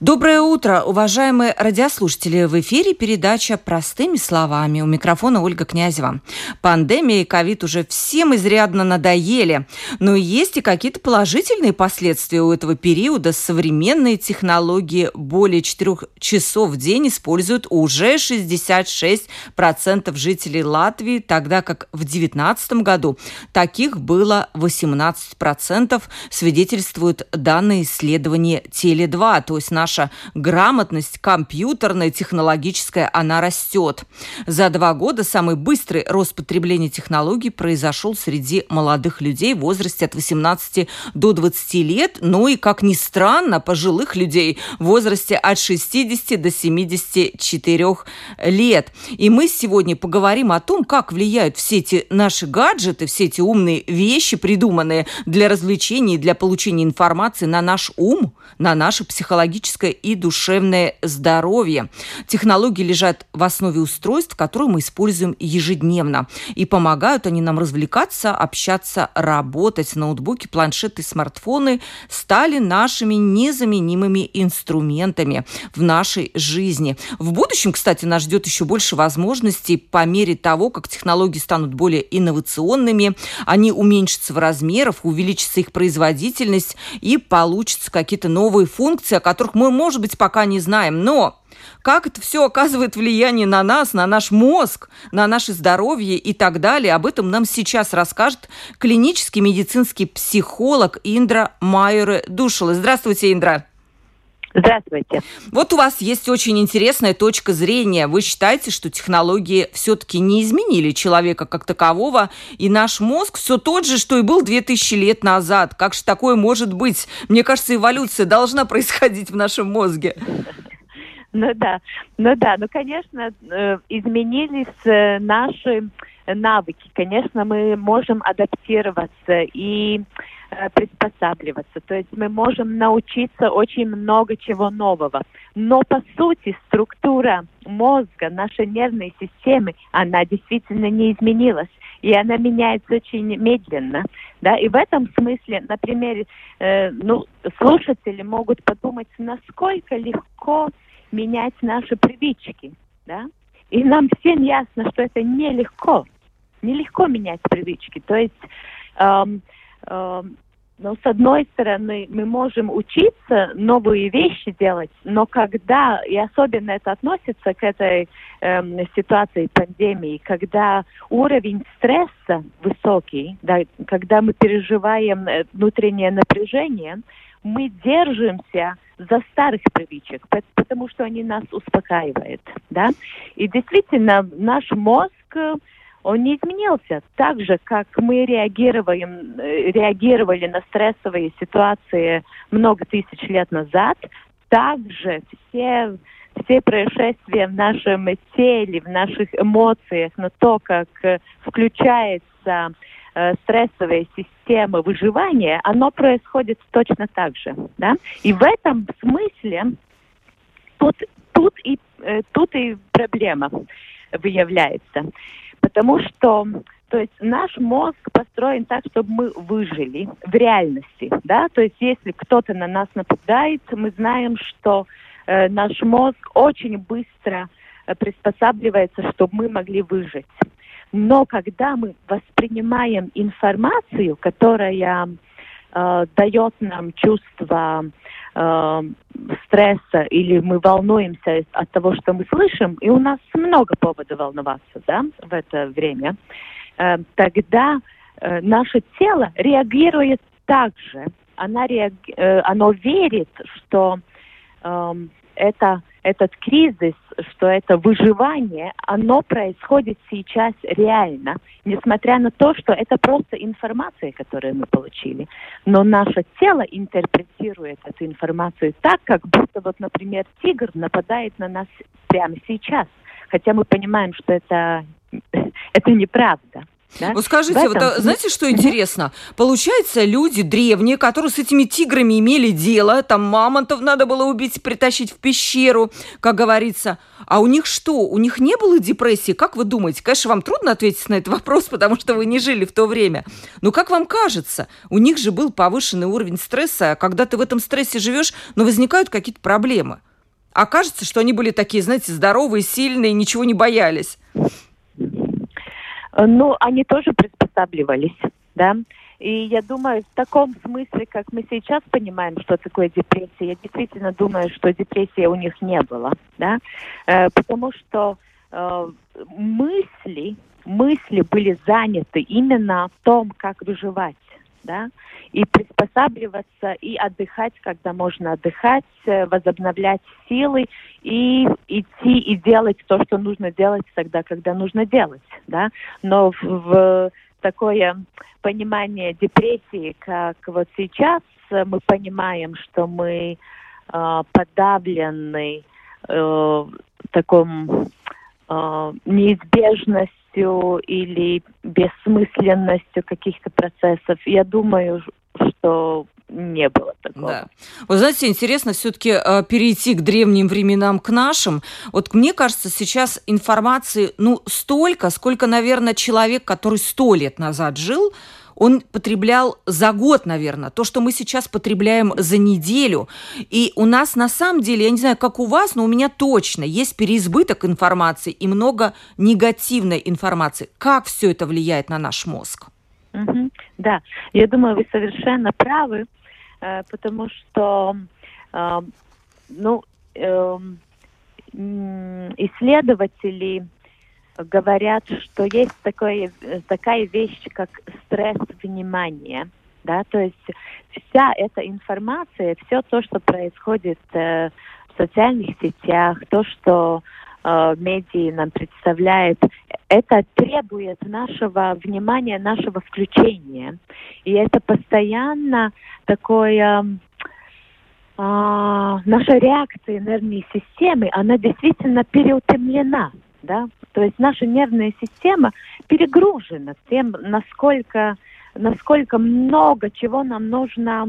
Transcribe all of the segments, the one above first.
Доброе утро, уважаемые радиослушатели! В эфире передача «Простыми словами». У микрофона Ольга Князева. Пандемия и ковид уже всем изрядно надоели. Но есть и какие-то положительные последствия у этого периода. Современные технологии более 4 часов в день используют уже 66% жителей Латвии, тогда как в 2019 году таких было 18%, свидетельствуют данные исследования Теле2, то есть наш наша грамотность компьютерная, технологическая, она растет. За два года самый быстрый рост потребления технологий произошел среди молодых людей в возрасте от 18 до 20 лет, ну и, как ни странно, пожилых людей в возрасте от 60 до 74 лет. И мы сегодня поговорим о том, как влияют все эти наши гаджеты, все эти умные вещи, придуманные для развлечений, для получения информации на наш ум, на наше психологическое физическое и душевное здоровье. Технологии лежат в основе устройств, которые мы используем ежедневно. И помогают они нам развлекаться, общаться, работать. Ноутбуки, планшеты, смартфоны стали нашими незаменимыми инструментами в нашей жизни. В будущем, кстати, нас ждет еще больше возможностей по мере того, как технологии станут более инновационными, они уменьшатся в размерах, увеличится их производительность и получатся какие-то новые функции, о которых мы, может быть, пока не знаем, но как это все оказывает влияние на нас, на наш мозг, на наше здоровье и так далее. Об этом нам сейчас расскажет клинический медицинский психолог Индра Майоре Душила. Здравствуйте, Индра. Здравствуйте. Вот у вас есть очень интересная точка зрения. Вы считаете, что технологии все-таки не изменили человека как такового, и наш мозг все тот же, что и был 2000 лет назад. Как же такое может быть? Мне кажется, эволюция должна происходить в нашем мозге. Ну да, ну да, ну конечно, э, изменились э, наши навыки. Конечно, мы можем адаптироваться и приспосабливаться. То есть мы можем научиться очень много чего нового. Но по сути структура мозга, нашей нервной системы, она действительно не изменилась. И она меняется очень медленно. Да? И в этом смысле, например, э, ну, слушатели могут подумать, насколько легко менять наши привычки. Да? И нам всем ясно, что это нелегко. Нелегко менять привычки. То есть эм, Эм, но с одной стороны, мы можем учиться новые вещи делать, но когда, и особенно это относится к этой э, ситуации пандемии, когда уровень стресса высокий, да, когда мы переживаем э, внутреннее напряжение, мы держимся за старых привычек, потому что они нас успокаивают, да. И действительно, наш мозг он не изменился. Так же, как мы реагируем, э, реагировали на стрессовые ситуации много тысяч лет назад, также все, все происшествия в нашем теле, в наших эмоциях, на то, как э, включается э, стрессовая система выживания, оно происходит точно так же. Да? И в этом смысле тут, тут, и, тут и проблема выявляется. Потому что то есть наш мозг построен так, чтобы мы выжили в реальности, да, то есть если кто-то на нас нападает, мы знаем, что э, наш мозг очень быстро э, приспосабливается, чтобы мы могли выжить. Но когда мы воспринимаем информацию, которая э, дает нам чувство э, стресса или мы волнуемся от того, что мы слышим, и у нас много поводов волноваться да, в это время, э, тогда э, наше тело реагирует так же. Она реаг... э, оно верит, что э, это этот кризис, что это выживание, оно происходит сейчас реально, несмотря на то, что это просто информация, которую мы получили. Но наше тело интерпретирует эту информацию так, как будто, вот, например, тигр нападает на нас прямо сейчас. Хотя мы понимаем, что это, это неправда. Да? Вот скажите, этом... вот, а, знаете, что интересно? Получается, люди древние, которые с этими тиграми имели дело, там мамонтов надо было убить, притащить в пещеру, как говорится. А у них что? У них не было депрессии? Как вы думаете? Конечно, вам трудно ответить на этот вопрос, потому что вы не жили в то время. Но как вам кажется, у них же был повышенный уровень стресса, а когда ты в этом стрессе живешь, но возникают какие-то проблемы. А кажется, что они были такие, знаете, здоровые, сильные, ничего не боялись. Ну, они тоже приспосабливались, да. И я думаю, в таком смысле, как мы сейчас понимаем, что такое депрессия, я действительно думаю, что депрессии у них не было, да, э, потому что э, мысли, мысли были заняты именно в том, как выживать, да, и приспосабливаться, и отдыхать, когда можно отдыхать, э, возобновлять силы, и идти и делать то, что нужно делать тогда, когда нужно делать, да. Но в, в такое понимание депрессии, как вот сейчас э, мы понимаем, что мы э, подавлены э, таком э, неизбежностью или бессмысленностью каких-то процессов. Я думаю, что не было такого. Да. Вы знаете, интересно все-таки э, перейти к древним временам, к нашим. Вот мне кажется, сейчас информации, ну, столько, сколько, наверное, человек, который сто лет назад жил, он потреблял за год, наверное, то, что мы сейчас потребляем за неделю. И у нас на самом деле, я не знаю, как у вас, но у меня точно есть переизбыток информации и много негативной информации. Как все это влияет на наш мозг? Угу. Да, я думаю, вы совершенно правы, э, потому что, э, ну, э, исследователи говорят, что есть такое, такая вещь, как стресс внимания. Да, то есть вся эта информация, все то, что происходит э, в социальных сетях, то, что э, медии нам представляет, это требует нашего внимания, нашего включения. И это постоянно такое... Э, наша реакция нервной системы, она действительно переутомлена да, то есть наша нервная система перегружена тем, насколько, насколько много чего нам нужно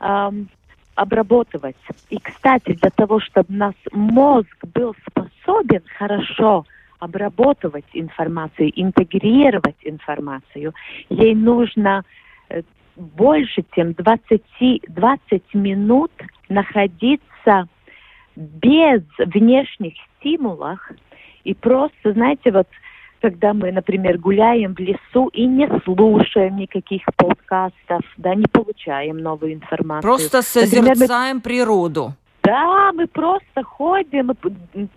эм, обработать. И, кстати, для того, чтобы наш мозг был способен хорошо обрабатывать информацию, интегрировать информацию, ей нужно э, больше, чем 20, 20 минут находиться без внешних стимулов и просто, знаете, вот когда мы, например, гуляем в лесу и не слушаем никаких подкастов, да, не получаем новую информацию. Просто созерцаем например, мы... природу. Да, мы просто ходим,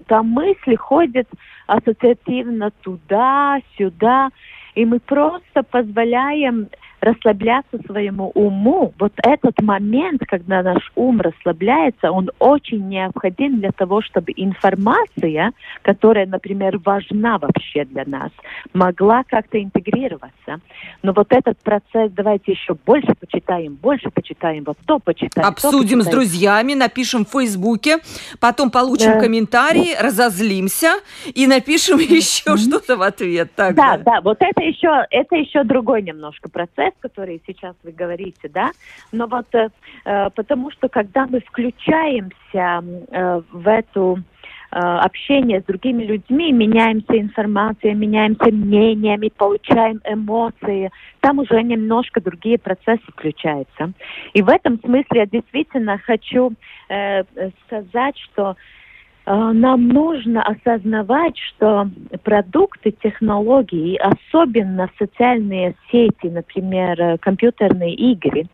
там мысли ходят ассоциативно туда, сюда, и мы просто позволяем расслабляться своему уму, вот этот момент, когда наш ум расслабляется, он очень необходим для того, чтобы информация, которая, например, важна вообще для нас, могла как-то интегрироваться. Но вот этот процесс, давайте еще больше почитаем, больше почитаем, вот то почитаем. Обсудим то почитаем. с друзьями, напишем в Фейсбуке, потом получим да. комментарии, разозлимся и напишем еще что-то в ответ. Так, да, да, вот это еще, это еще другой немножко процесс, которые сейчас вы говорите, да, но вот э, э, потому что когда мы включаемся э, в эту э, общение с другими людьми, меняемся информацией, меняемся мнениями, получаем эмоции, там уже немножко другие процессы включаются. И в этом смысле я действительно хочу э, сказать, что Э, нам нужно осознавать, что продукты, технологии, особенно социальные сети, например, э, компьютерные игры,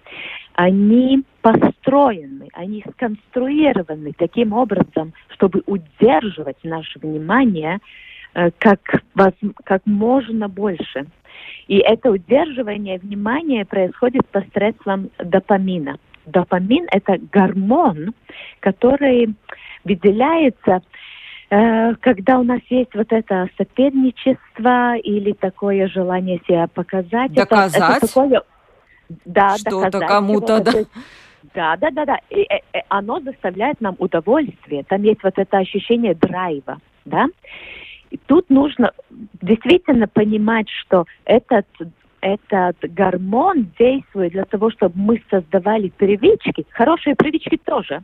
они построены, они сконструированы таким образом, чтобы удерживать наше внимание э, как, как можно больше. И это удерживание внимания происходит посредством допамина. Допамин – это гормон, который выделяется, э, когда у нас есть вот это соперничество или такое желание себя показать. Доказать? Это, это такое, да, Что-то кому-то, да. Да, да, да, да. И, и, и оно доставляет нам удовольствие. Там есть вот это ощущение драйва, да. И тут нужно действительно понимать, что этот этот гормон действует для того, чтобы мы создавали привычки, хорошие привычки тоже,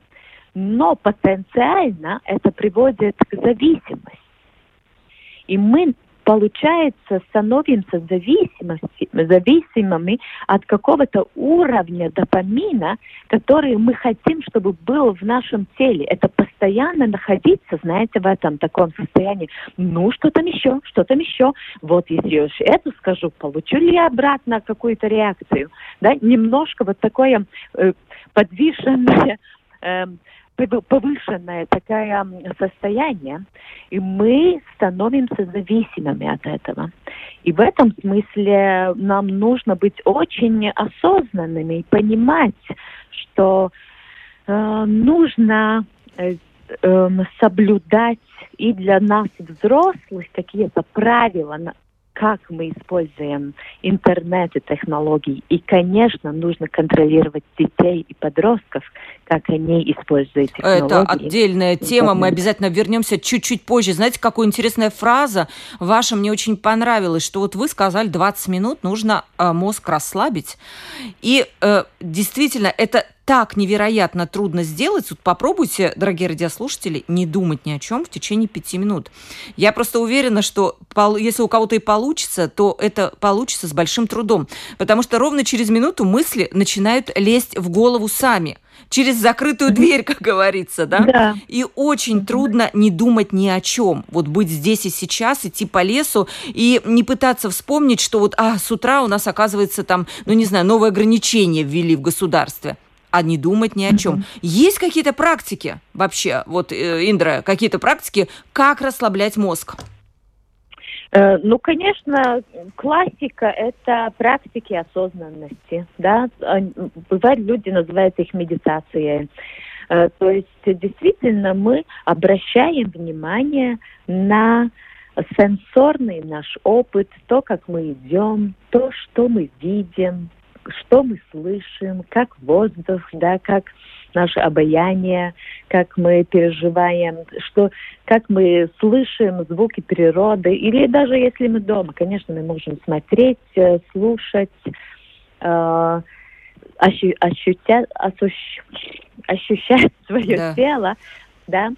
но потенциально это приводит к зависимости. И мы получается, становимся зависимыми от какого-то уровня допамина, который мы хотим, чтобы был в нашем теле. Это постоянно находиться, знаете, в этом таком состоянии. Ну, что там еще, что там еще. Вот если я это скажу, получу ли я обратно какую-то реакцию. Да? Немножко вот такое э, подвешенное э, повышенное такое состояние, и мы становимся зависимыми от этого. И в этом смысле нам нужно быть очень осознанными и понимать, что э, нужно э, э, соблюдать и для нас, взрослых, какие-то правила, как мы используем интернет и технологии. И, конечно, нужно контролировать детей и подростков, как они используют технологии. Это отдельная тема, мы обязательно вернемся чуть-чуть позже. Знаете, какая интересная фраза ваша мне очень понравилась, что вот вы сказали 20 минут нужно э, мозг расслабить. И э, действительно, это так невероятно трудно сделать. Вот попробуйте, дорогие радиослушатели, не думать ни о чем в течение пяти минут. Я просто уверена, что если у кого-то и получится, то это получится с большим трудом. Потому что ровно через минуту мысли начинают лезть в голову сами через закрытую дверь, как говорится, да? Да. И очень трудно не думать ни о чем. Вот быть здесь и сейчас, идти по лесу и не пытаться вспомнить, что вот, а, с утра у нас, оказывается, там, ну, не знаю, новые ограничения ввели в государстве а не думать ни о чем. Mm-hmm. Есть какие-то практики вообще, вот, э, Индра, какие-то практики, как расслаблять мозг? Э, ну, конечно, классика – это практики осознанности, да. Бывают люди называют их медитацией. Э, то есть, действительно, мы обращаем внимание на сенсорный наш опыт, то, как мы идем, то, что мы видим, что мы слышим, как воздух, да, как наше обаяние, как мы переживаем, что, как мы слышим звуки природы, или даже если мы дома, конечно, мы можем смотреть, э, слушать, э, ощу, ощутя, ощущ, ощущать свое да. тело, да,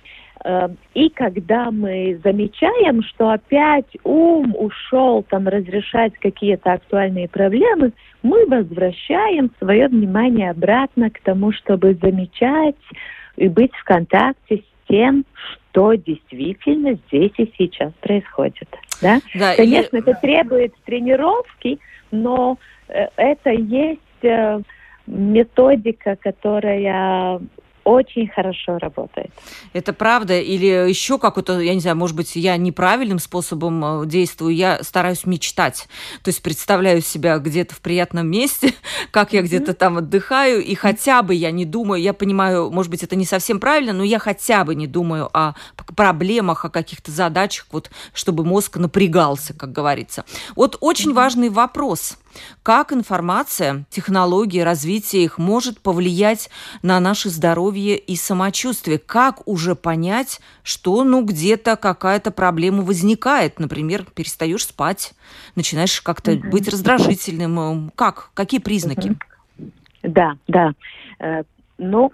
и когда мы замечаем, что опять ум ушел там разрешать какие-то актуальные проблемы, мы возвращаем свое внимание обратно к тому, чтобы замечать и быть в контакте с тем, что действительно здесь и сейчас происходит. Да? Да, Конечно, и... это требует тренировки, но э, это есть э, методика, которая очень хорошо работает. Это правда? Или еще какой-то, я не знаю, может быть, я неправильным способом э, действую, я стараюсь мечтать. То есть представляю себя где-то в приятном месте, как я где-то там отдыхаю, и хотя бы я не думаю, я понимаю, может быть, это не совсем правильно, но я хотя бы не думаю о проблемах, о каких-то задачах, вот, чтобы мозг напрягался, как говорится. Вот очень важный вопрос – как информация, технологии, развитие их может повлиять на наше здоровье и самочувствие? Как уже понять, что ну где-то какая-то проблема возникает? Например, перестаешь спать, начинаешь как-то угу. быть раздражительным. Как? Какие признаки? Угу. Да, да. Э, ну,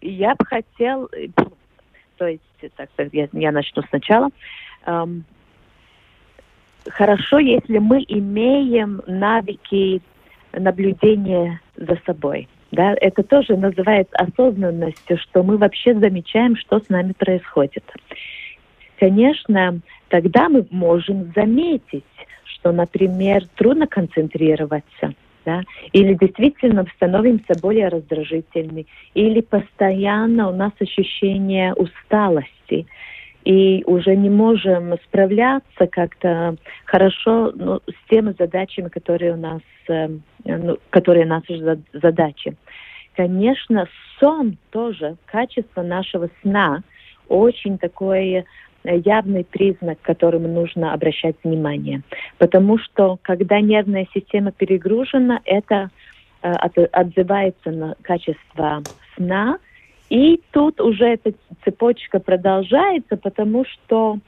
я бы хотел, э, то есть, так, я, я начну сначала. Эм, хорошо, если мы имеем навыки наблюдения за собой. Да, это тоже называется осознанностью, что мы вообще замечаем, что с нами происходит. Конечно, тогда мы можем заметить, что, например, трудно концентрироваться, да, или действительно становимся более раздражительными, или постоянно у нас ощущение усталости и уже не можем справляться как-то хорошо ну, с теми задачами, которые у нас, э, ну, которые наши задачи. Конечно, сон тоже, качество нашего сна очень такой явный признак, к которому нужно обращать внимание. Потому что когда нервная система перегружена, это э, отзывается на качество сна, и тут уже эта цепочка продолжается, потому что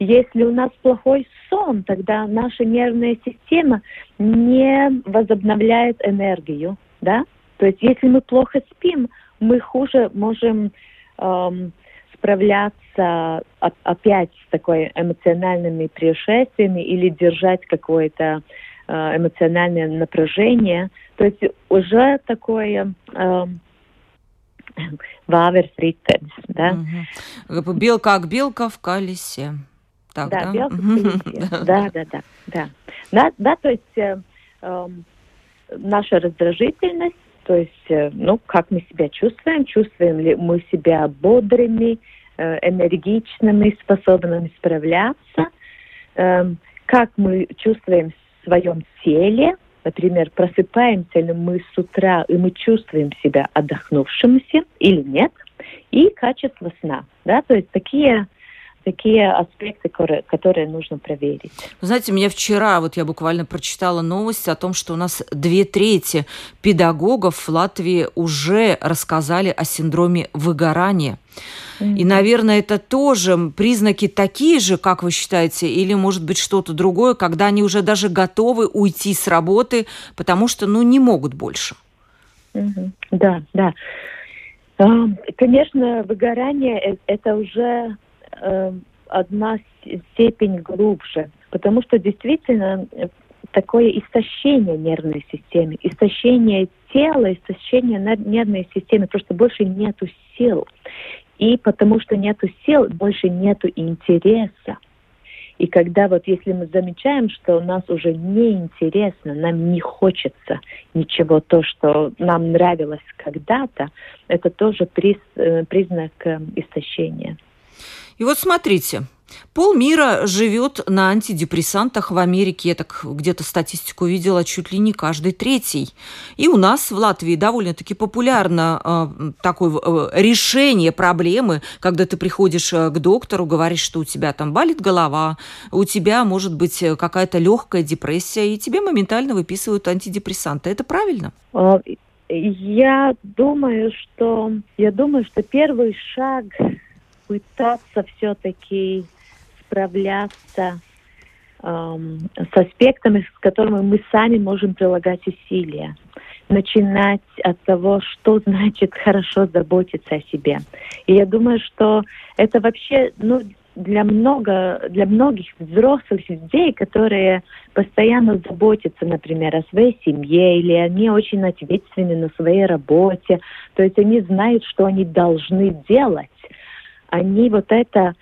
если у нас плохой сон, тогда наша нервная система не возобновляет энергию, да? То есть если мы плохо спим, мы хуже можем эм, справляться опять с такой эмоциональными происшествиями или держать какое-то э, эмоциональное напряжение. То есть уже такое э, ваверс ритенс, да? Угу. Белка как белка в колесе. Так, да, да? белка в колесе. Да, да, да, да. Да, да, то есть э, э, наша раздражительность то есть, э, ну, как мы себя чувствуем, чувствуем ли мы себя бодрыми, э, энергичными, способными справляться, эм, как мы чувствуем в своем теле, например, просыпаемся ли мы с утра, и мы чувствуем себя отдохнувшимся или нет, и качество сна, да, то есть такие такие аспекты, которые, нужно проверить. знаете, меня вчера, вот я буквально прочитала новость о том, что у нас две трети педагогов в Латвии уже рассказали о синдроме выгорания. И, наверное, это тоже признаки такие же, как вы считаете, или, может быть, что-то другое, когда они уже даже готовы уйти с работы, потому что, ну, не могут больше. Да, да. Конечно, выгорание э, – это уже э, одна степень глубже, потому что действительно э, такое истощение нервной системы, истощение тела, истощение нервной системы, просто больше нету сил. И потому что нету сил, больше нету интереса. И когда вот если мы замечаем, что у нас уже не интересно, нам не хочется ничего то, что нам нравилось когда-то, это тоже приз, э, признак истощения. И вот смотрите, Полмира живет на антидепрессантах в Америке. Я так где-то статистику видела, чуть ли не каждый третий. И у нас в Латвии довольно-таки популярно э, такое э, решение проблемы, когда ты приходишь э, к доктору, говоришь, что у тебя там болит голова, у тебя может быть э, какая-то легкая депрессия, и тебе моментально выписывают антидепрессанты. Это правильно? А, я думаю, что я думаю, что первый шаг пытаться все-таки справляться эм, с аспектами, с которыми мы сами можем прилагать усилия. Начинать от того, что значит хорошо заботиться о себе. И я думаю, что это вообще ну, для, много, для многих взрослых людей, которые постоянно заботятся, например, о своей семье, или они очень ответственны на своей работе, то есть они знают, что они должны делать, они вот это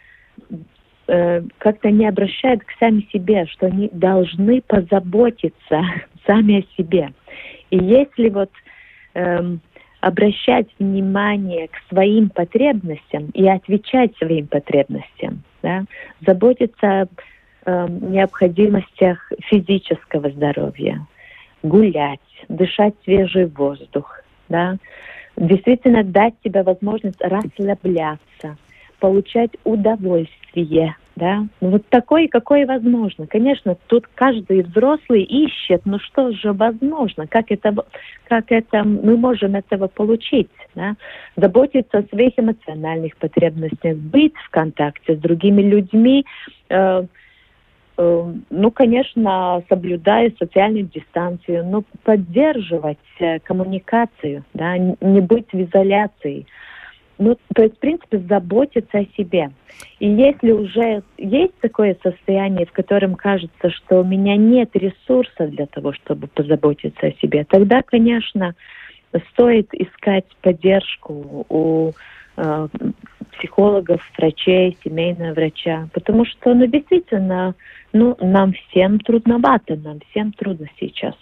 э, как-то не обращают к сами себе, что они должны позаботиться сами о себе. И если вот э, обращать внимание к своим потребностям и отвечать своим потребностям, да, заботиться об э, необходимостях физического здоровья, гулять, дышать свежий воздух, да, действительно дать себе возможность расслабляться, получать удовольствие, да, ну, вот такое, какое возможно. Конечно, тут каждый взрослый ищет, ну что же возможно, как это, как это мы можем этого получить, да, заботиться о своих эмоциональных потребностях, быть в контакте с другими людьми, э, э, ну, конечно, соблюдая социальную дистанцию, но поддерживать э, коммуникацию, да, не быть в изоляции. Ну, то есть, в принципе, заботиться о себе. И если уже есть такое состояние, в котором кажется, что у меня нет ресурса для того, чтобы позаботиться о себе, тогда, конечно, стоит искать поддержку у э, психологов, врачей, семейного врача, потому что, ну, действительно, ну, нам всем трудновато, нам всем трудно сейчас.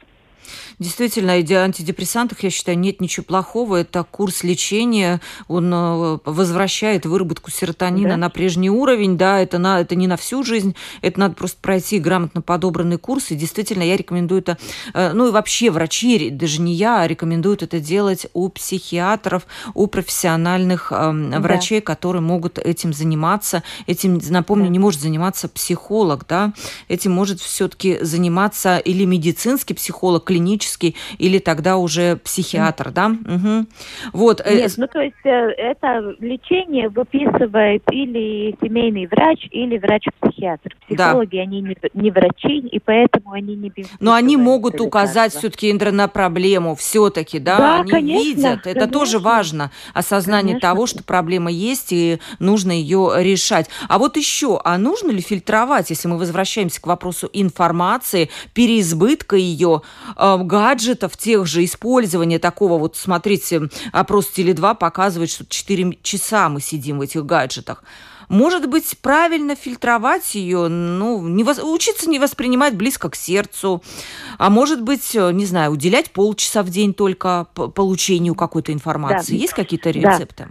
Действительно, идея антидепрессантах, я считаю, нет ничего плохого. Это курс лечения, он э, возвращает выработку серотонина да. на прежний уровень. Да, это, на, это не на всю жизнь, это надо просто пройти грамотно подобранный курс. И действительно, я рекомендую это, э, ну и вообще врачи, даже не я, а рекомендуют это делать у психиатров, у профессиональных э, да. врачей, которые могут этим заниматься. Этим, напомню, да. не может заниматься психолог, да, этим может все-таки заниматься или медицинский психолог, клинический или тогда уже психиатр, да? Угу. Вот. Э, Нет, ну то есть э, это лечение выписывает или семейный врач, или врач-психиатр. Психологи, да. они не, не врачи, и поэтому они не Но они могут указать все-таки, на проблему все-таки, да? да они конечно, видят. Это конечно. тоже важно. Осознание конечно. того, что проблема есть, и нужно ее решать. А вот еще, а нужно ли фильтровать, если мы возвращаемся к вопросу информации, переизбытка ее, гаджетов тех же, использования такого, вот смотрите, опрос Теле2 показывает, что 4 часа мы сидим в этих гаджетах. Может быть, правильно фильтровать ее, ну, не вос... учиться не воспринимать близко к сердцу, а может быть, э, не знаю, уделять полчаса в день только получению какой-то информации. Да. Есть какие-то рецепты?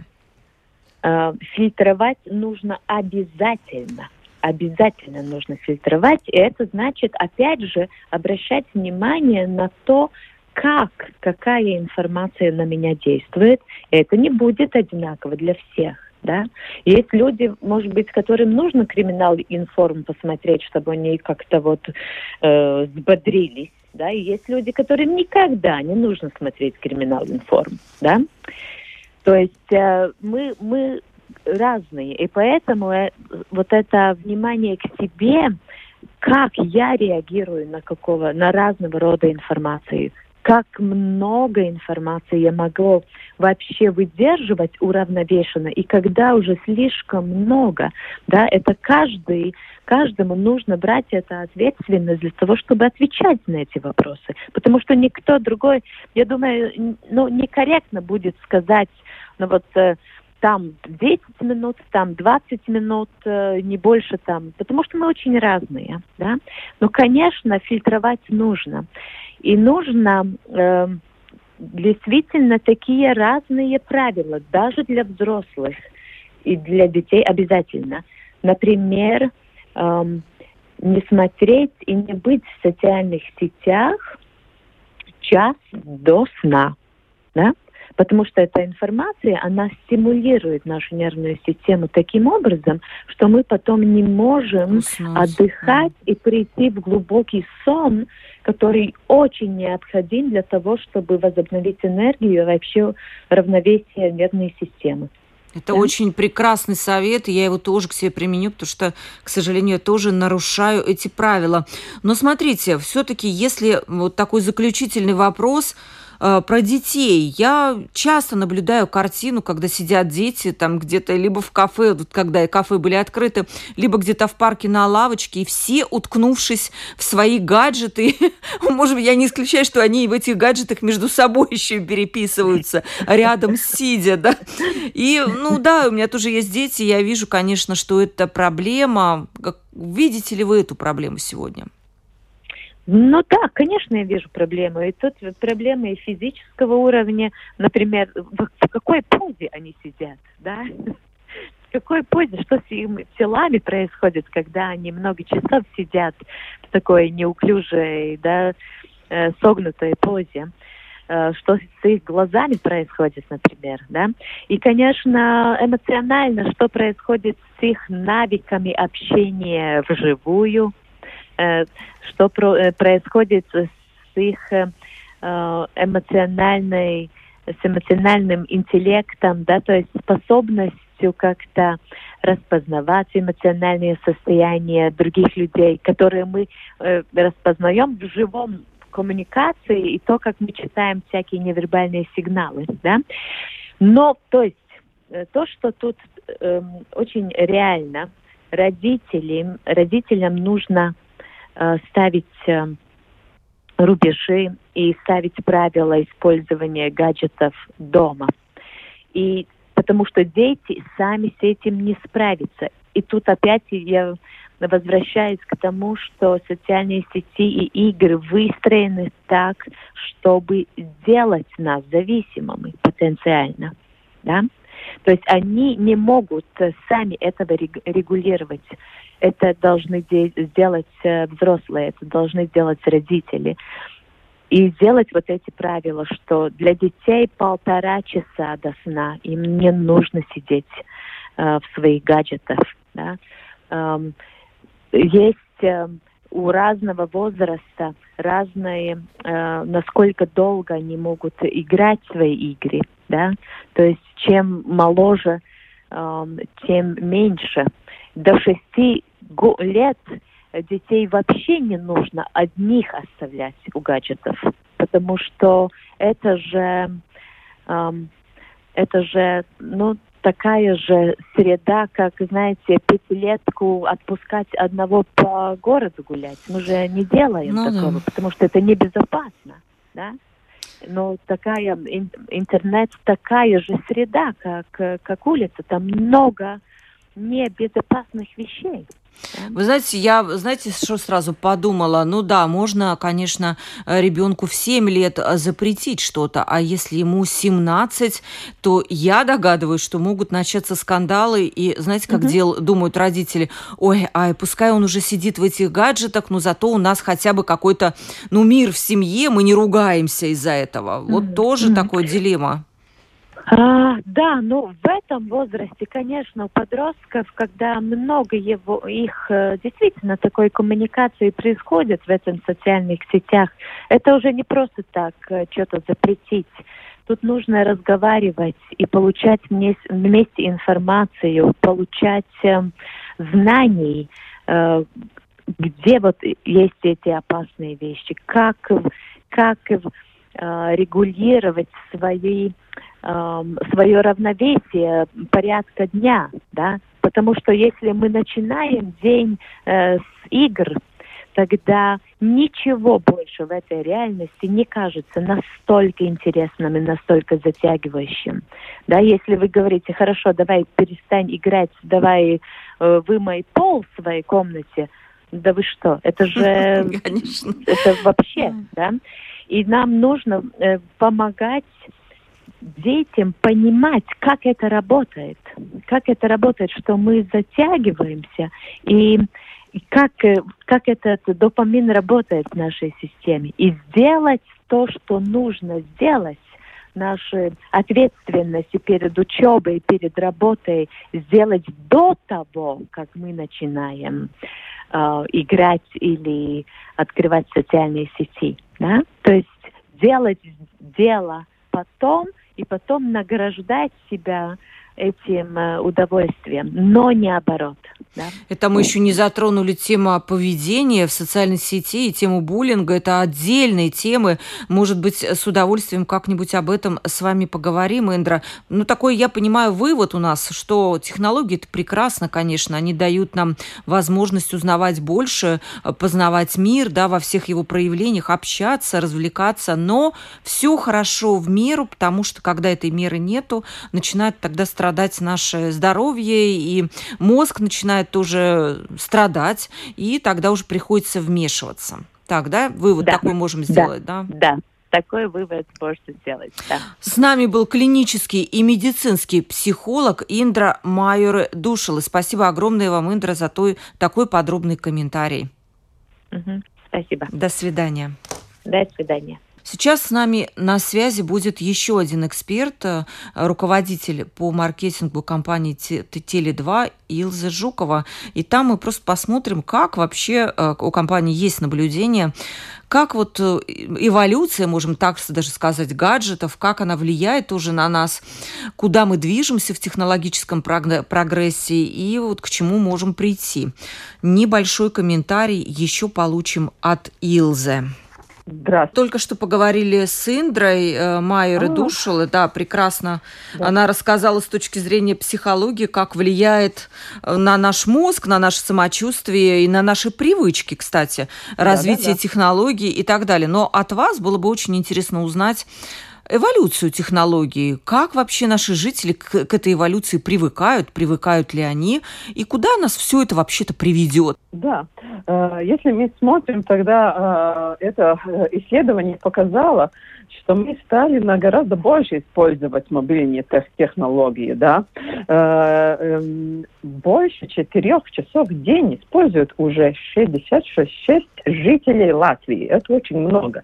Да. Э, фильтровать нужно обязательно обязательно нужно фильтровать. И это значит, опять же, обращать внимание на то, как, какая информация на меня действует. Это не будет одинаково для всех. Да? Есть люди, может быть, которым нужно криминал информ посмотреть, чтобы они как-то вот э, взбодрились. Да? И есть люди, которым никогда не нужно смотреть криминал информ. Да? То есть э, мы, мы разные. И поэтому э, вот это внимание к себе, как я реагирую на какого, на разного рода информации, как много информации я могу вообще выдерживать уравновешенно, и когда уже слишком много, да, это каждый, каждому нужно брать эту ответственность для того, чтобы отвечать на эти вопросы, потому что никто другой, я думаю, ну, некорректно будет сказать, ну вот э, там 10 минут, там 20 минут, э, не больше там, потому что мы очень разные, да. Но, конечно, фильтровать нужно. И нужно э, действительно такие разные правила, даже для взрослых и для детей обязательно. Например, э, не смотреть и не быть в социальных сетях час до сна. Да? Потому что эта информация, она стимулирует нашу нервную систему таким образом, что мы потом не можем Уснуть. отдыхать да. и прийти в глубокий сон, который очень необходим для того, чтобы возобновить энергию и вообще равновесие нервной системы. Это да? очень прекрасный совет, и я его тоже к себе применю, потому что, к сожалению, я тоже нарушаю эти правила. Но смотрите, все-таки, если вот такой заключительный вопрос, Э, про детей. Я часто наблюдаю картину, когда сидят дети там где-то либо в кафе, вот когда и кафе были открыты, либо где-то в парке на лавочке, и все, уткнувшись в свои гаджеты, может быть, я не исключаю, что они в этих гаджетах между собой еще переписываются, рядом сидя, да. И, ну да, у меня тоже есть дети, я вижу, конечно, что это проблема. Видите ли вы эту проблему сегодня? Ну да, конечно, я вижу проблему. И тут проблемы и физического уровня, например, в, в какой позе они сидят, да? В какой позе, что с их телами происходит, когда они много часов сидят в такой неуклюжей, да, э, согнутой позе э, что с их глазами происходит, например, да. И, конечно, эмоционально, что происходит с их навыками общения вживую, что э, происходит с их э, эмоциональной, с эмоциональным интеллектом, да, то есть способностью как-то распознавать эмоциональные состояния других людей, которые мы э, распознаем в живом коммуникации и то, как мы читаем всякие невербальные сигналы, да. Но, то есть, то, что тут э, очень реально, родителям, родителям нужно Э, ставить э, рубежи и ставить правила использования гаджетов дома. И потому что дети сами с этим не справятся. И тут опять я возвращаюсь к тому, что социальные сети и игры выстроены так, чтобы сделать нас зависимыми потенциально. Да? То есть они не могут сами этого регулировать это должны сделать э, взрослые, это должны сделать родители. И сделать вот эти правила, что для детей полтора часа до сна им не нужно сидеть э, в своих гаджетах. Да? Эм, есть э, у разного возраста разные, э, насколько долго они могут играть свои игры, да, то есть чем моложе, э, тем меньше. До шести лет детей вообще не нужно одних оставлять у гаджетов, потому что это же, э, это же, ну, такая же среда, как, знаете, пятилетку отпускать одного по городу гулять. Мы же не делаем ну, такого, да. потому что это небезопасно, да? Но такая интернет такая же среда, как, как улица. Там много небезопасных вещей. Вы знаете, я, знаете, что сразу подумала? Ну да, можно, конечно, ребенку в 7 лет запретить что-то, а если ему 17, то я догадываюсь, что могут начаться скандалы, и знаете, как угу. дел, думают родители, ой, ай, пускай он уже сидит в этих гаджетах, но зато у нас хотя бы какой-то, ну, мир в семье, мы не ругаемся из-за этого. Вот угу. тоже угу. такой дилемма. А, да, ну в этом возрасте, конечно, у подростков, когда много его, их э, действительно такой коммуникации происходит в этих социальных сетях, это уже не просто так э, что-то запретить. Тут нужно разговаривать и получать вместе информацию, получать э, знаний, э, где вот есть эти опасные вещи, как, как э, регулировать свои свое равновесие порядка дня, да, потому что если мы начинаем день э, с игр, тогда ничего больше в этой реальности не кажется настолько интересным и настолько затягивающим. Да, если вы говорите, хорошо, давай перестань играть, давай э, вымой пол в своей комнате, да вы что, это же, это вообще, да. И нам нужно э, помогать детям понимать, как это работает, как это работает, что мы затягиваемся и как, э, как этот допамин работает в нашей системе. И сделать то, что нужно сделать, наши ответственности перед учебой, перед работой сделать до того, как мы начинаем э, играть или открывать социальные сети. Да? То есть делать дело потом – и потом награждать себя этим э, удовольствием, но не наоборот. Да? Это мы еще не затронули тему поведения в социальной сети и тему буллинга. Это отдельные темы. Может быть, с удовольствием как-нибудь об этом с вами поговорим, Эндра. Ну, такой, я понимаю, вывод у нас, что технологии это прекрасно, конечно. Они дают нам возможность узнавать больше, познавать мир, да, во всех его проявлениях, общаться, развлекаться. Но все хорошо в меру, потому что когда этой меры нету, начинает тогда страдать страдать наше здоровье, и мозг начинает тоже страдать, и тогда уже приходится вмешиваться. Так, да? Вывод да. такой можем сделать, да? Да, такой вывод можно сделать. Да. С нами был клинический и медицинский психолог Индра Майор Душел. спасибо огромное вам, Индра, за той, такой подробный комментарий. Угу. Спасибо. До свидания. До свидания. Сейчас с нами на связи будет еще один эксперт, э, руководитель по маркетингу компании Теле2 Илза Жукова. И там мы просто посмотрим, как вообще э, у компании есть наблюдение, как вот э, эволюция, можем так даже сказать, гаджетов, как она влияет уже на нас, куда мы движемся в технологическом прогрессе и вот к чему можем прийти. Небольшой комментарий еще получим от Илзы. Здравствуйте. Только что поговорили с Индрой э, Майер и Душелы. Да, прекрасно. Да. Она рассказала с точки зрения психологии, как влияет э, на наш мозг, на наше самочувствие и на наши привычки, кстати, развитие да, да, да. технологий и так далее. Но от вас было бы очень интересно узнать, эволюцию технологий. Как вообще наши жители к, к этой эволюции привыкают, привыкают ли они, и куда нас все это вообще-то приведет? Да, э, если мы смотрим, тогда э, это э, исследование показало, что мы стали на гораздо больше использовать мобильные технологии, да. Эм, больше четырех часов в день используют уже 66 жителей Латвии. Это очень много.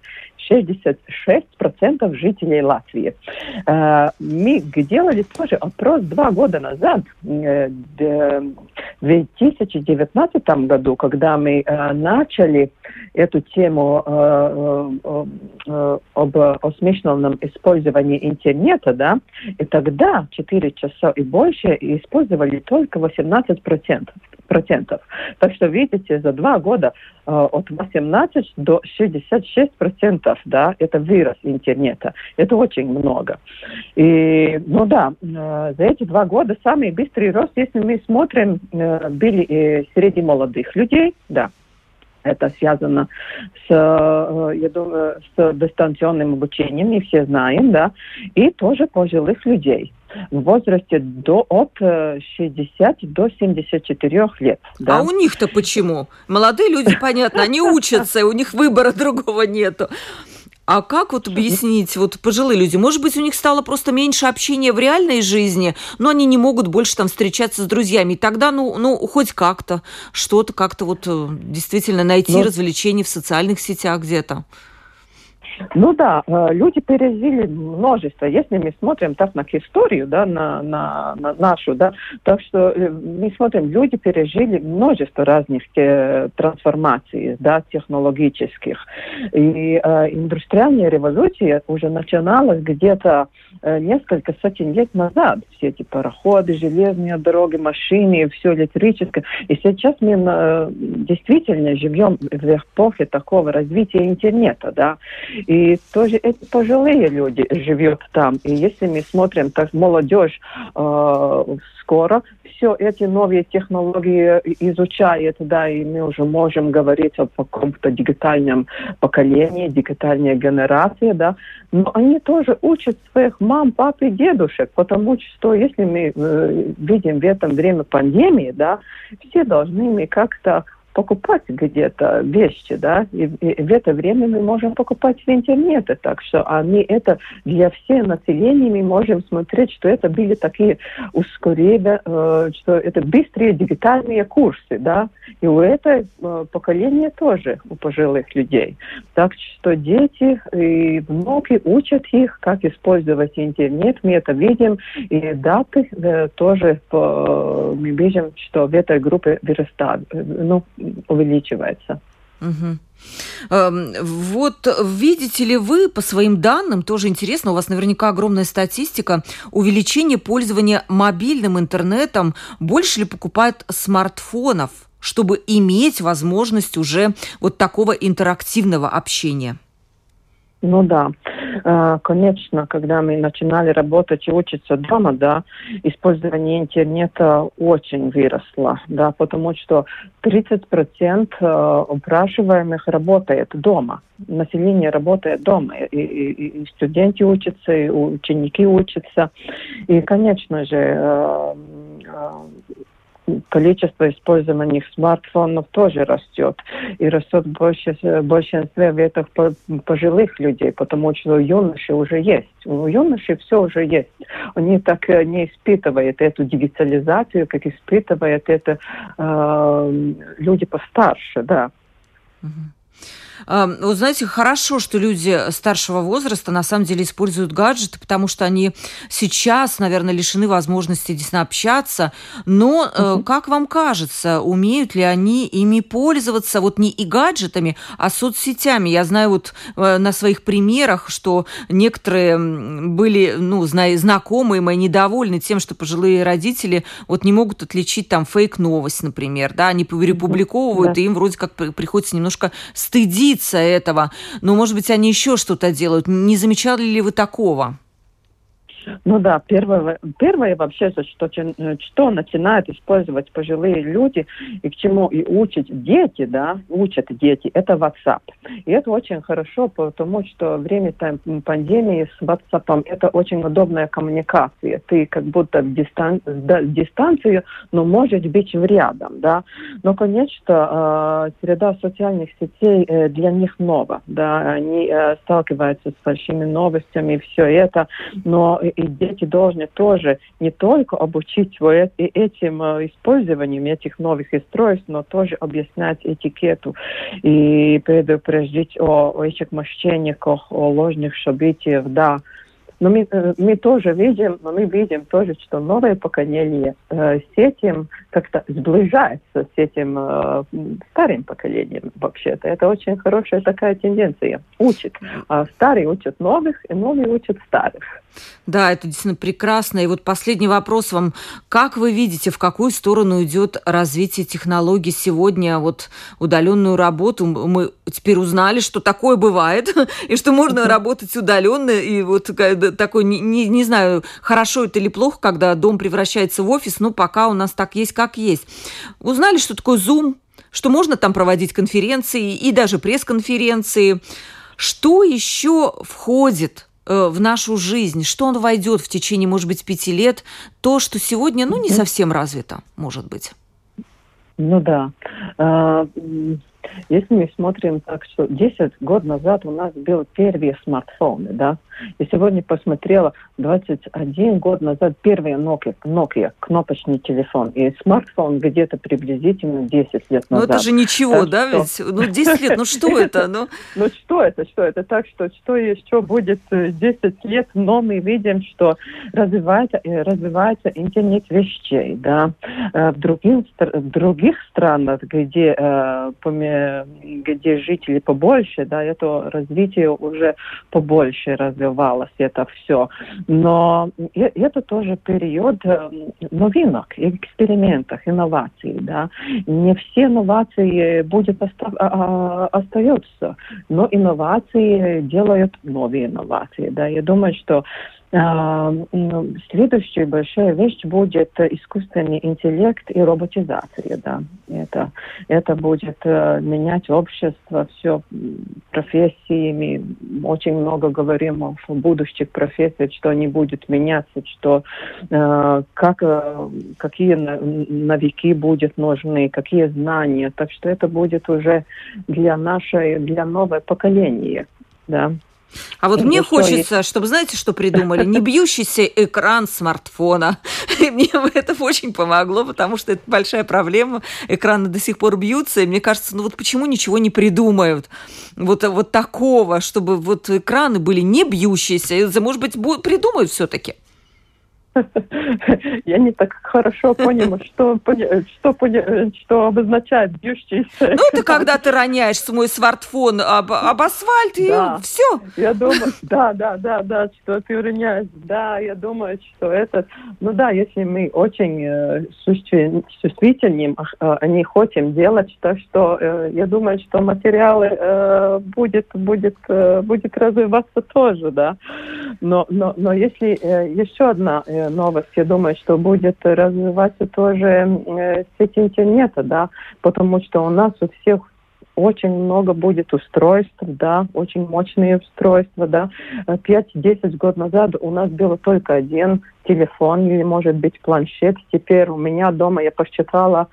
66% жителей Латвии. Э, мы делали тоже опрос два года назад. В 2019 году, когда мы э, начали эту тему э, э, э, об осмысленном использовании интернета, да, и тогда 4 часа и больше использовали только 18 процентов. процентов. Так что, видите, за два года э, от 18 до 66 процентов, да, это вырос интернета. Это очень много. И, ну да, э, за эти два года самый быстрый рост, если мы смотрим, э, были э, среди молодых людей, да, это связано с, э, я думаю, с дистанционным обучением, не все знаем, да, и тоже пожилых людей в возрасте до, от 60 до 74 лет. Да. А у них-то почему? Молодые люди, понятно, они учатся, у них выбора другого нету. А как вот объяснить, вот пожилые люди, может быть, у них стало просто меньше общения в реальной жизни, но они не могут больше там встречаться с друзьями. И тогда, ну, ну хоть как-то, что-то как-то вот э, действительно найти ну, развлечения в социальных сетях где-то. Ну да, э, люди пережили множество. Если мы смотрим так на историю, да, на, на, на нашу, да, так что э, мы смотрим, люди пережили множество разных э, трансформаций, да, технологических. И э, индустриальная революция уже начиналась где-то э, несколько сотен лет назад. Все эти пароходы, железные дороги, машины, все электрическое. И сейчас мы э, действительно живем в эпохе такого развития интернета, да. И тоже эти пожилые люди живут там. И если мы смотрим, так молодежь э, скоро все эти новые технологии изучает, да, и мы уже можем говорить о каком-то дигитальном поколении, дигитальной генерации, да, но они тоже учат своих мам, пап и дедушек, потому что если мы э, видим в этом время пандемии, да, все должны мы как-то покупать где-то вещи, да, и, и в это время мы можем покупать в интернете, так что они это для всех населения мы можем смотреть, что это были такие ускорения, э, что это быстрые дигитальные курсы, да, и у этого э, поколения тоже, у пожилых людей. Так что дети и внуки учат их, как использовать интернет, мы это видим, и даты э, тоже по, мы видим, что в этой группе вырастают, ну, увеличивается. Угу. Вот видите ли вы по своим данным, тоже интересно, у вас наверняка огромная статистика, увеличение пользования мобильным интернетом, больше ли покупают смартфонов, чтобы иметь возможность уже вот такого интерактивного общения? Ну да. Э, конечно, когда мы начинали работать и учиться дома, да, использование интернета очень выросло, да, потому что 30% э, упрашиваемых работает дома. Население работает дома. И, и, и студенты учатся, и ученики учатся. И, конечно же, э, количество использованных смартфонов тоже растет. И растет больше, большинстве в этих пожилых людей, потому что у юношей уже есть. У юношей все уже есть. Они так э, не испытывают эту дигитализацию, как испытывают это э, люди постарше, да. Uh-huh. Вот знаете, хорошо, что люди старшего возраста на самом деле используют гаджеты, потому что они сейчас, наверное, лишены возможности действительно общаться. Но, угу. как вам кажется, умеют ли они ими пользоваться вот не и гаджетами, а соцсетями? Я знаю вот э, на своих примерах, что некоторые были, ну, знакомые мои недовольны тем, что пожилые родители вот не могут отличить там фейк-новость, например, да, они перепубликовывают, да. и им вроде как приходится немножко стыдиться стыдиться этого. Но, может быть, они еще что-то делают. Не замечали ли вы такого? Ну да, первое, первое вообще, что, что начинают использовать пожилые люди и к чему и учат дети, да, учат дети, это WhatsApp. И это очень хорошо, потому что время там, пандемии с WhatsApp это очень удобная коммуникация. Ты как будто в дистан, да, дистанцию, но может быть в рядом, да. Но, конечно, э, среда социальных сетей э, для них нова, да, они э, сталкиваются с большими новостями и все это, но и дети должны тоже не только обучить этим э, использованием этих новых устройств, но тоже объяснять этикету и предупредить о, о этих мошенниках, о ложных событиях, да, Но мы, э, мы тоже видим, но мы видим тоже, что новое поколение э, с этим как-то сближается с этим э, старым поколением вообще-то. Это очень хорошая такая тенденция. Учит. А старые учат новых, и новые учат старых. Да, это действительно прекрасно. И вот последний вопрос вам. Как вы видите, в какую сторону идет развитие технологий сегодня? Вот удаленную работу мы теперь узнали, что такое бывает, и что можно работать удаленно. И вот такой, не, не, не знаю, хорошо это или плохо, когда дом превращается в офис, но пока у нас так есть, как есть. Узнали, что такое Zoom, что можно там проводить конференции и даже пресс-конференции. Что еще входит Э, в нашу жизнь, что он войдет в течение, может быть, пяти лет, то, что сегодня, ну, не совсем развито, может быть. Ну да. Если мы смотрим так, что 10 год назад у нас был первые смартфоны, да, и сегодня посмотрела 21 год назад первый Nokia, Nokia кнопочный телефон. И смартфон где-то приблизительно 10 лет назад. Ну это же ничего, так да? Что... Ведь, ну 10 лет, ну что это? Ну... ну что это, что это? Так что, что еще будет 10 э, лет, но мы видим, что развивается, э, развивается интернет вещей, да. Э, в, других, в других странах, где, где жители побольше, да, это развитие уже побольше развивалось это все. Но это тоже период э, новинок, экспериментов, инноваций. Да. Не все инновации будет остав, а, а, остаются, но инновации делают новые инновации. Да. Я думаю, что следующая большая вещь будет искусственный интеллект и роботизация. Да. Это, это будет э, менять общество, все профессиями. Очень много говорим о будущих профессиях, что они будут меняться, что э, как, э, какие навыки будут нужны, какие знания. Так что это будет уже для нашей, для нового поколения. Да. А вот мне хочется, чтобы, знаете, что придумали? Не бьющийся экран смартфона. И мне это очень помогло, потому что это большая проблема. Экраны до сих пор бьются, и мне кажется, ну вот почему ничего не придумают? Вот, вот такого, чтобы вот экраны были не бьющиеся. Может быть, придумают все-таки? Я не так хорошо поняла, что, что, что обозначает бьющийся. Ну, это когда ты роняешь свой смартфон об, об асфальт, и да. все. Я думаю, да, да, да, да, что ты роняешь. Да, я думаю, что это... Ну да, если мы очень э, чувствительным, э, они хотим делать, то что э, я думаю, что материалы э, будет, будет, э, будет развиваться тоже, да. Но, но, но если э, еще одна э, новость, я думаю, что будет развиваться тоже э, сеть интернета, да, потому что у нас у всех очень много будет устройств, да, очень мощные устройства, да. 5-10 год назад у нас было только один телефон или, может быть, планшет. Теперь у меня дома, я посчитала,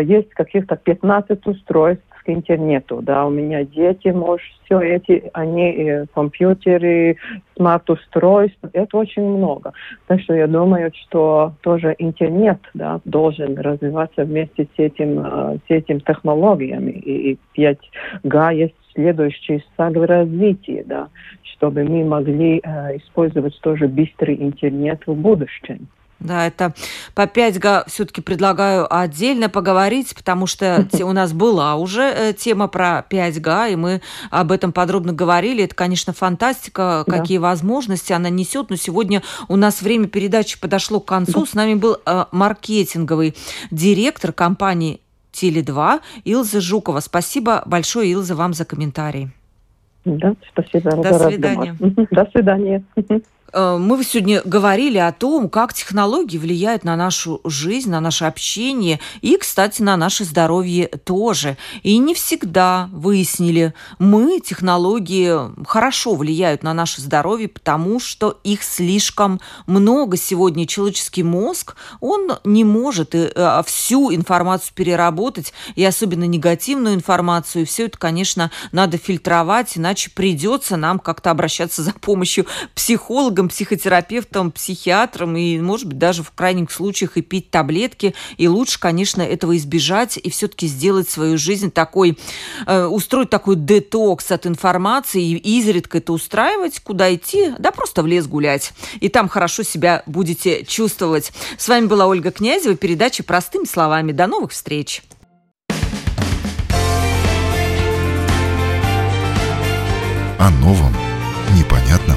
есть каких-то 15 устройств, интернету, да, у меня дети, может, все эти, они и компьютеры, смарт-устройства, это очень много. Так что я думаю, что тоже интернет, да, должен развиваться вместе с этим, э, с этим технологиями, и 5G есть следующий шаг в развитии, да, чтобы мы могли э, использовать тоже быстрый интернет в будущем. Да, это по 5G все-таки предлагаю отдельно поговорить, потому что у нас была уже э, тема про 5G, и мы об этом подробно говорили. Это, конечно, фантастика, да. какие возможности она несет. Но сегодня у нас время передачи подошло к концу. С нами был э, маркетинговый директор компании Теле2 Илза Жукова. Спасибо большое, Илза, вам за комментарий. Да, спасибо. До свидания. До свидания. Э, мы сегодня говорили о том, как технологии влияют на нашу жизнь, на наше общение и, кстати, на наше здоровье тоже. И не всегда выяснили, мы, технологии, хорошо влияют на наше здоровье, потому что их слишком много сегодня. Человеческий мозг, он не может э, а, всю информацию переработать, и особенно негативную информацию. И все это, конечно, надо фильтровать, иначе придется нам как-то обращаться за помощью психолога, психологом, психотерапевтом, психиатром и, может быть, даже в крайних случаях и пить таблетки. И лучше, конечно, этого избежать и все-таки сделать свою жизнь такой, э, устроить такой детокс от информации и изредка это устраивать, куда идти, да просто в лес гулять. И там хорошо себя будете чувствовать. С вами была Ольга Князева, передача «Простыми словами». До новых встреч! О новом, непонятном,